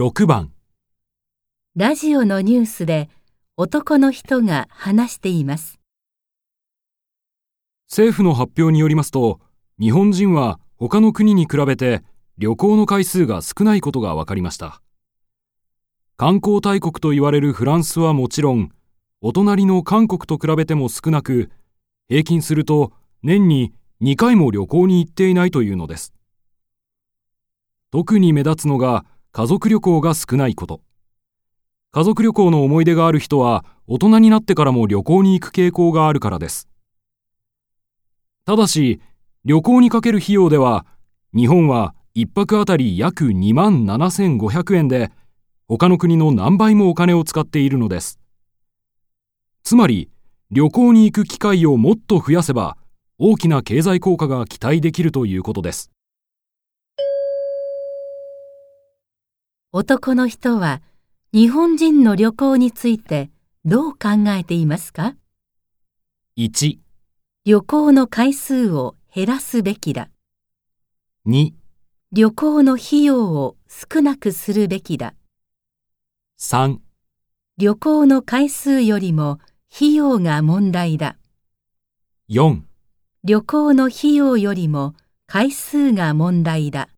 6番。ラジオのニュースで男の人が話しています。政府の発表によりますと日本人は他の国に比べて旅行の回数が少ないことが分かりました。観光大国と言われるフランスはもちろんお隣の韓国と比べても少なく平均すると年に2回も旅行に行っていないというのです。特に目立つのが家族旅行が少ないこと家族旅行の思い出がある人は大人になってからも旅行に行く傾向があるからですただし、旅行にかける費用では、日本は1泊あたり約2万7500円で、他の国の何倍もお金を使っているのです。つまり、旅行に行く機会をもっと増やせば、大きな経済効果が期待できるということです。男の人は日本人の旅行についてどう考えていますか？1、旅行の回数を減らすべきだ。2、旅行の費用を少なくするべきだ。3、旅行の回数よりも費用が問題だ。4旅行の費用よりも回数が問題だ。